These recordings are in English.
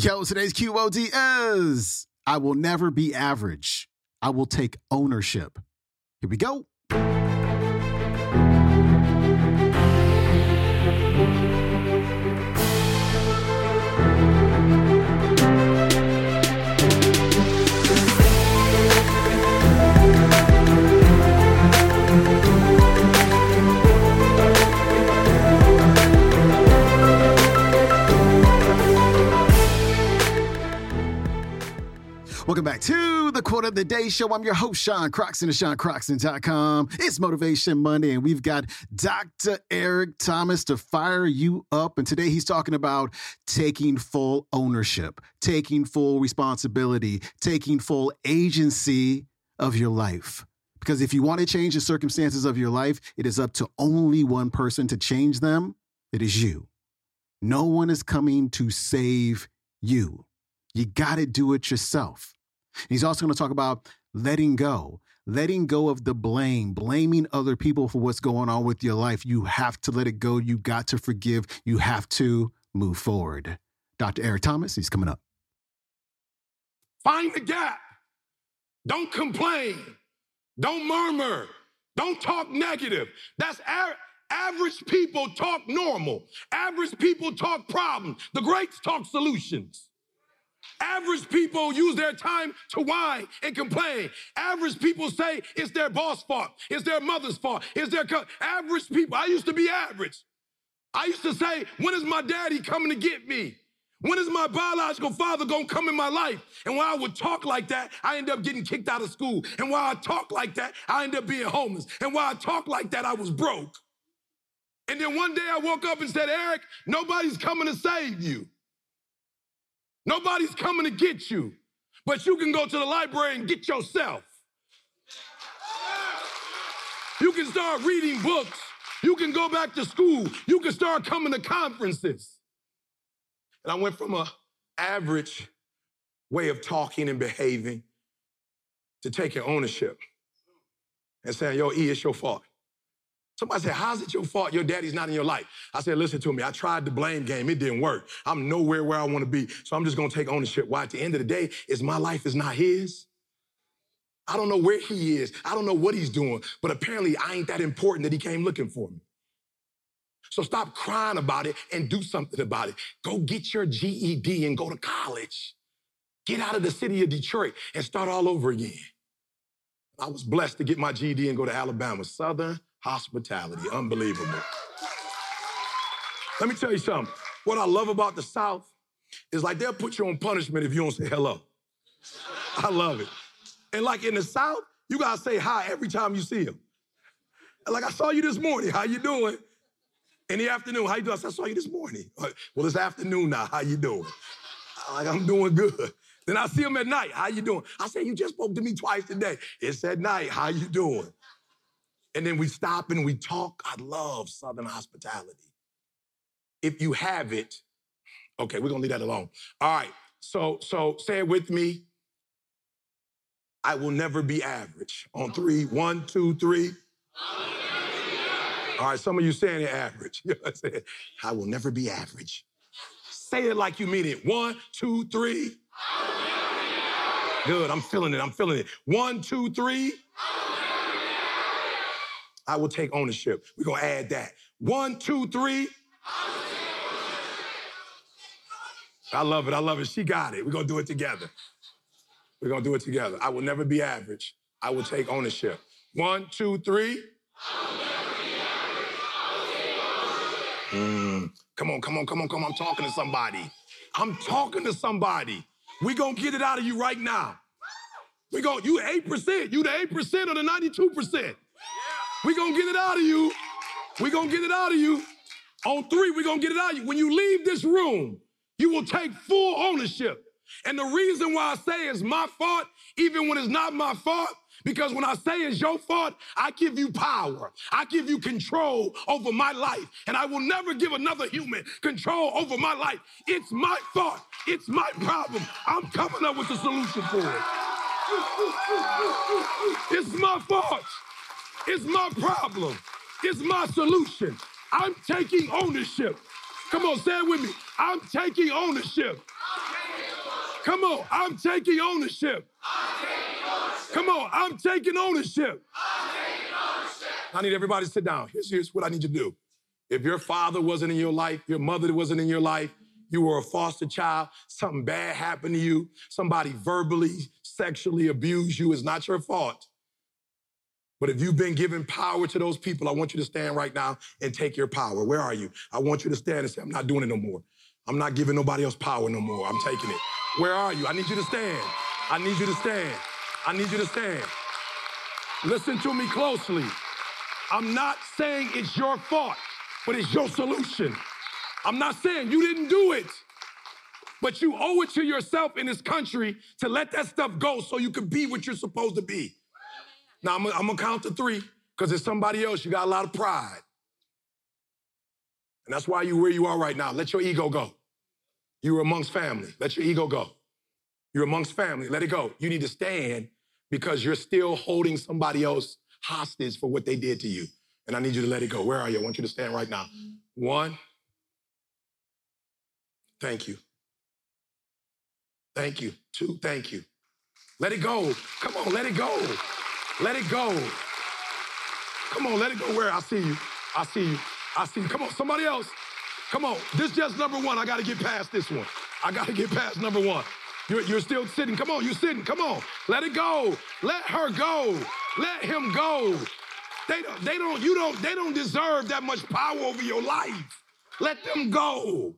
Yo, today's QOD is I will never be average. I will take ownership. Here we go. Welcome back to the Quote of the Day Show. I'm your host, Sean Croxton of SeanCroxton.com. It's Motivation Monday, and we've got Dr. Eric Thomas to fire you up. And today he's talking about taking full ownership, taking full responsibility, taking full agency of your life. Because if you want to change the circumstances of your life, it is up to only one person to change them. It is you. No one is coming to save you. You got to do it yourself. He's also going to talk about letting go, letting go of the blame, blaming other people for what's going on with your life. You have to let it go. You got to forgive. You have to move forward. Dr. Eric Thomas, he's coming up. Find the gap. Don't complain. Don't murmur. Don't talk negative. That's a- average people talk normal. Average people talk problems. The greats talk solutions. Average people use their time to whine and complain. Average people say it's their boss' fault, it's their mother's fault, it's their co- average people. I used to be average. I used to say, when is my daddy coming to get me? When is my biological father gonna come in my life? And when I would talk like that, I end up getting kicked out of school. And while I talk like that, I end up being homeless. And while I talk like that, I was broke. And then one day I woke up and said, Eric, nobody's coming to save you. Nobody's coming to get you, but you can go to the library and get yourself. You can start reading books. You can go back to school. You can start coming to conferences. And I went from a average way of talking and behaving to taking ownership and saying, yo, E, it's your fault. Somebody said, How's it your fault your daddy's not in your life? I said, Listen to me. I tried the blame game. It didn't work. I'm nowhere where I want to be. So I'm just going to take ownership. Why? At the end of the day, is my life is not his. I don't know where he is. I don't know what he's doing. But apparently, I ain't that important that he came looking for me. So stop crying about it and do something about it. Go get your GED and go to college. Get out of the city of Detroit and start all over again. I was blessed to get my GED and go to Alabama, Southern hospitality. Unbelievable. Let me tell you something. What I love about the South is like they'll put you on punishment if you don't say hello. I love it. And like in the South, you gotta say hi every time you see them. Like I saw you this morning. How you doing? In the afternoon, how you doing? I, said, I saw you this morning. Well, it's afternoon now. How you doing? Like I'm doing good. Then I see them at night. How you doing? I said, you just spoke to me twice today. It's at night. How you doing? And then we stop and we talk. I love Southern hospitality. If you have it, okay, we're gonna leave that alone. All right. So, so say it with me. I will never be average. On three, one, two, three. All right, some of you saying it average. You know what I'm saying? I will never be average. Say it like you mean it. One, two, three. Good, I'm feeling it. I'm feeling it. One, two, three. I will take ownership. We're gonna add that. One, two, three. I love it. I love it. She got it. We're gonna do it together. We're gonna do it together. I will never be average. I will take ownership. One, two, three. Mm. Come on, come on, come on, come on. I'm talking to somebody. I'm talking to somebody. We gonna get it out of you right now. We going you 8%. You the 8% or the 92%. We gonna get it out of you. We're gonna get it out of you. On three, we're gonna get it out of you. When you leave this room, you will take full ownership. And the reason why I say it's my fault, even when it's not my fault, because when I say it's your fault, I give you power. I give you control over my life. And I will never give another human control over my life. It's my fault. It's my problem. I'm coming up with a solution for it. It's my fault. It's my problem. It's my solution. I'm taking ownership. Come on, say it with me. I'm taking ownership. Come on, I'm taking ownership. Come on, I'm taking ownership. I need everybody to sit down. Here's, here's what I need you to do. If your father wasn't in your life, your mother wasn't in your life, you were a foster child, something bad happened to you, somebody verbally, sexually abused you, it's not your fault. But if you've been given power to those people, I want you to stand right now and take your power. Where are you? I want you to stand and say, I'm not doing it no more. I'm not giving nobody else power no more. I'm taking it. Where are you? I need you to stand. I need you to stand. I need you to stand. Listen to me closely. I'm not saying it's your fault, but it's your solution. I'm not saying you didn't do it, but you owe it to yourself in this country to let that stuff go so you can be what you're supposed to be. Now, I'm, I'm gonna count to three because there's somebody else, you got a lot of pride. And that's why you're where you are right now. Let your ego go. You're amongst family. Let your ego go. You're amongst family. Let it go. You need to stand because you're still holding somebody else hostage for what they did to you. And I need you to let it go. Where are you? I want you to stand right now. One. Thank you. Thank you. Two. Thank you. Let it go. Come on, let it go. Let it go. Come on, let it go. Where? I see you. I see you. I see you. Come on, somebody else. Come on. This just number one. I got to get past this one. I got to get past number one. You're, you're still sitting. Come on, you're sitting. Come on. Let it go. Let her go. Let him go. They don't, they don't, you don't, they don't deserve that much power over your life. Let them go.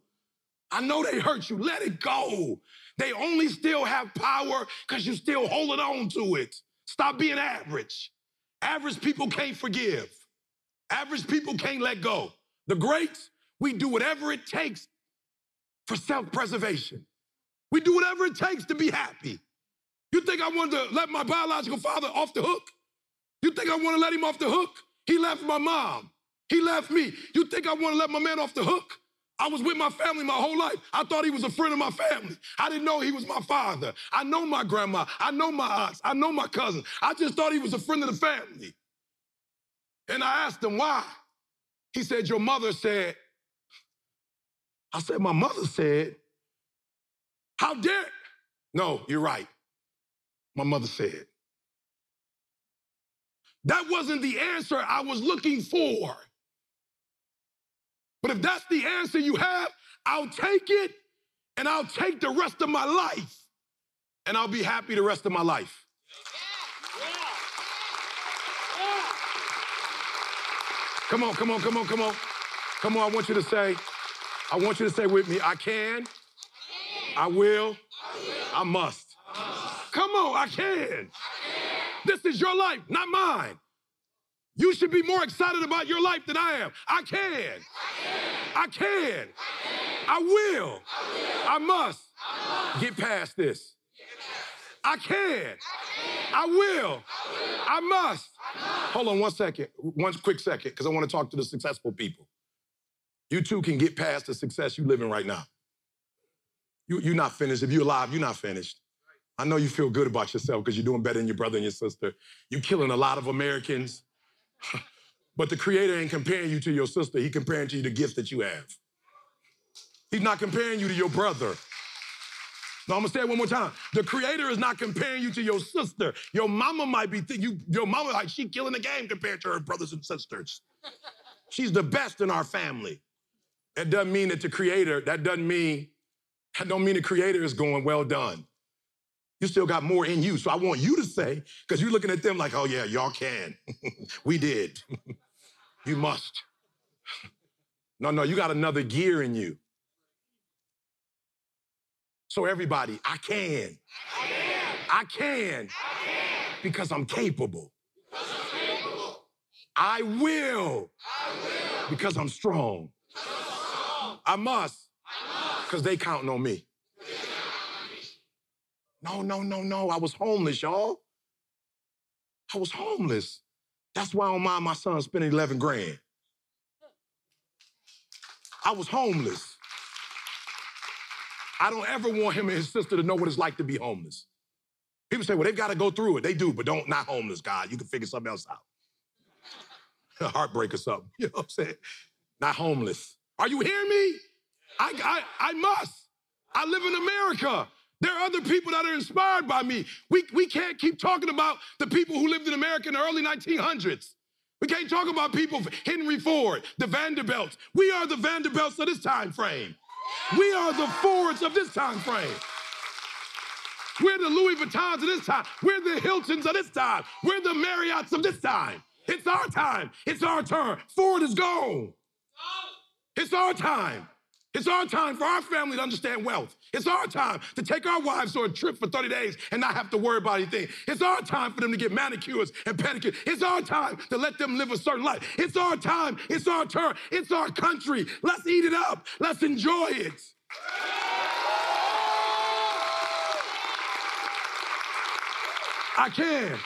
I know they hurt you. Let it go. They only still have power because you're still holding on to it. Stop being average. Average people can't forgive. Average people can't let go. The greats, we do whatever it takes for self preservation. We do whatever it takes to be happy. You think I wanted to let my biological father off the hook? You think I want to let him off the hook? He left my mom. He left me. You think I want to let my man off the hook? I was with my family my whole life. I thought he was a friend of my family. I didn't know he was my father. I know my grandma. I know my aunts. I know my cousins. I just thought he was a friend of the family. And I asked him why. He said, Your mother said, I said, My mother said, How dare? No, you're right. My mother said. That wasn't the answer I was looking for. But if that's the answer you have, I'll take it and I'll take the rest of my life and I'll be happy the rest of my life. Come on, come on, come on, come on. Come on, I want you to say, I want you to say with me, I can, I will, I must. Come on, I can. This is your life, not mine. You should be more excited about your life than I am. I can. I can. I will. I must get past this. I can. I will. I must. Hold on one second, one quick second, because I want to talk to the successful people. You too can get past the success you're living right now. You, you're not finished. If you're alive, you're not finished. I know you feel good about yourself because you're doing better than your brother and your sister. You're killing a lot of Americans. But the creator ain't comparing you to your sister. He comparing to you the gift that you have. He's not comparing you to your brother. No, I'm gonna say it one more time. The creator is not comparing you to your sister. Your mama might be think you, your mama like she killing the game compared to her brothers and sisters. She's the best in our family. That doesn't mean that the creator, that doesn't mean, that don't mean the creator is going, well done. You still got more in you. So I want you to say, because you're looking at them like, oh yeah, y'all can. we did. you must. No, no, you got another gear in you. So everybody, I can. I can. I can. Because I'm capable. Because I'm capable. I, will. I will. Because I'm strong. Because I'm strong. I must. Because they counting on me. No, no, no, no. I was homeless, y'all. I was homeless. That's why I don't mind my son spending 11 grand. I was homeless. I don't ever want him and his sister to know what it's like to be homeless. People say, well, they've got to go through it. They do, but don't, not homeless, God. You can figure something else out. Heartbreak or something. You know what I'm saying? Not homeless. Are you hearing me? I, I, I must. I live in America. There are other people that are inspired by me. We, we can't keep talking about the people who lived in America in the early 1900s. We can't talk about people, Henry Ford, the Vanderbilts. We are the Vanderbilts of this time frame. We are the Fords of this time frame. We're the Louis Vuittons of this time. We're the Hiltons of this time. We're the Marriotts of this time. It's our time. It's our turn. Ford is gone. It's our time. It's our time for our family to understand wealth. It's our time to take our wives on a trip for 30 days and not have to worry about anything. It's our time for them to get manicures and pedicures. It's our time to let them live a certain life. It's our time. It's our turn. It's our country. Let's eat it up. Let's enjoy it. I can.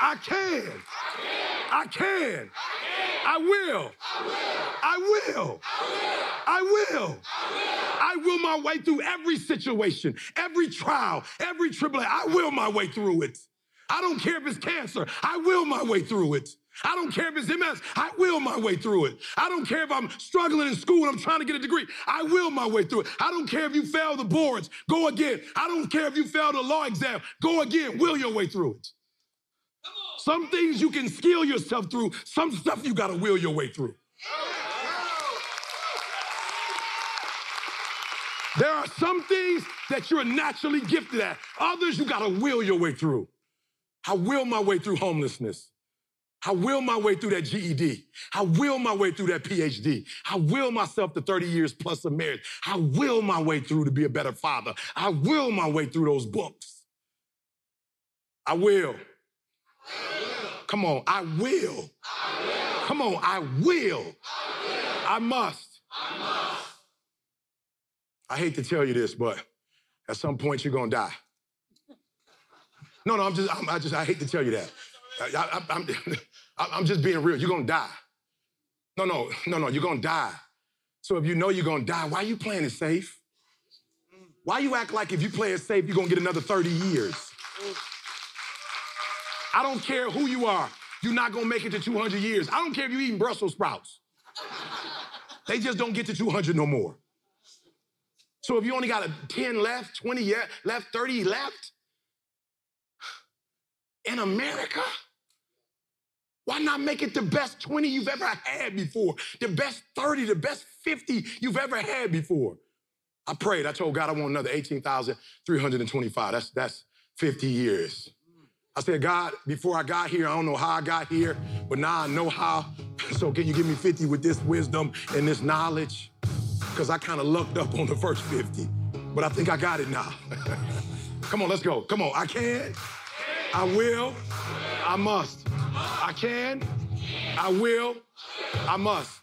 I can. I can. I will. I will. I will. I will my way through every situation, every trial, every tribulation. I will my way through it. I don't care if it's cancer. I will my way through it. I don't care if it's MS. I will my way through it. I don't care if I'm struggling in school and I'm trying to get a degree. I will my way through it. I don't care if you fail the boards. Go again. I don't care if you fail the law exam. Go again. Will your way through it. Some things you can skill yourself through. Some stuff you got to will your way through. There are some things that you're naturally gifted at. Others you got to will your way through. I will my way through homelessness. I will my way through that GED. I will my way through that PhD. I will myself to 30 years plus of marriage. I will my way through to be a better father. I will my way through those books. I will. Come on, I will. Come on, I will. I must. I hate to tell you this, but at some point you're gonna die. No, no, I'm just, I'm, I just, I hate to tell you that. I, am I'm, I'm just being real. You're gonna die. No, no, no, no, you're gonna die. So if you know you're gonna die, why are you playing it safe? Why you act like if you play it safe, you're gonna get another 30 years? I don't care who you are, you're not gonna make it to 200 years. I don't care if you're eating Brussels sprouts. They just don't get to 200 no more. So if you only got a 10 left, 20 left, 30 left, in America, why not make it the best 20 you've ever had before? The best 30, the best 50 you've ever had before. I prayed. I told God I want another 18,325. That's that's 50 years. I said, God, before I got here, I don't know how I got here, but now I know how. So can you give me 50 with this wisdom and this knowledge? Because I kind of lucked up on the first 50, but I think I got it now. Come on, let's go. Come on, I can, I will, I must. I can, I will, I must.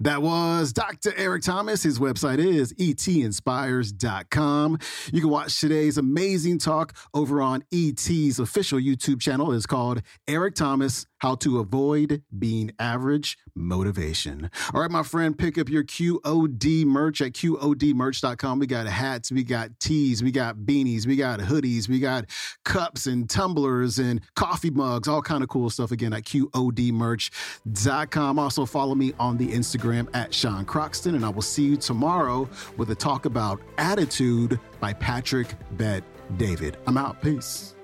That was Dr. Eric Thomas. His website is etinspires.com. You can watch today's amazing talk over on ET's official YouTube channel. It's called Eric Thomas How to Avoid Being Average Motivation. All right, my friend, pick up your QOD merch at QODmerch.com. We got hats, we got tees, we got beanies, we got hoodies, we got cups and tumblers and coffee mugs, all kind of cool stuff again at QODmerch.com. Also, follow me on the Instagram at Sean Croxton, and I will see you tomorrow with a talk about attitude by Patrick Bet David. I'm out. Peace.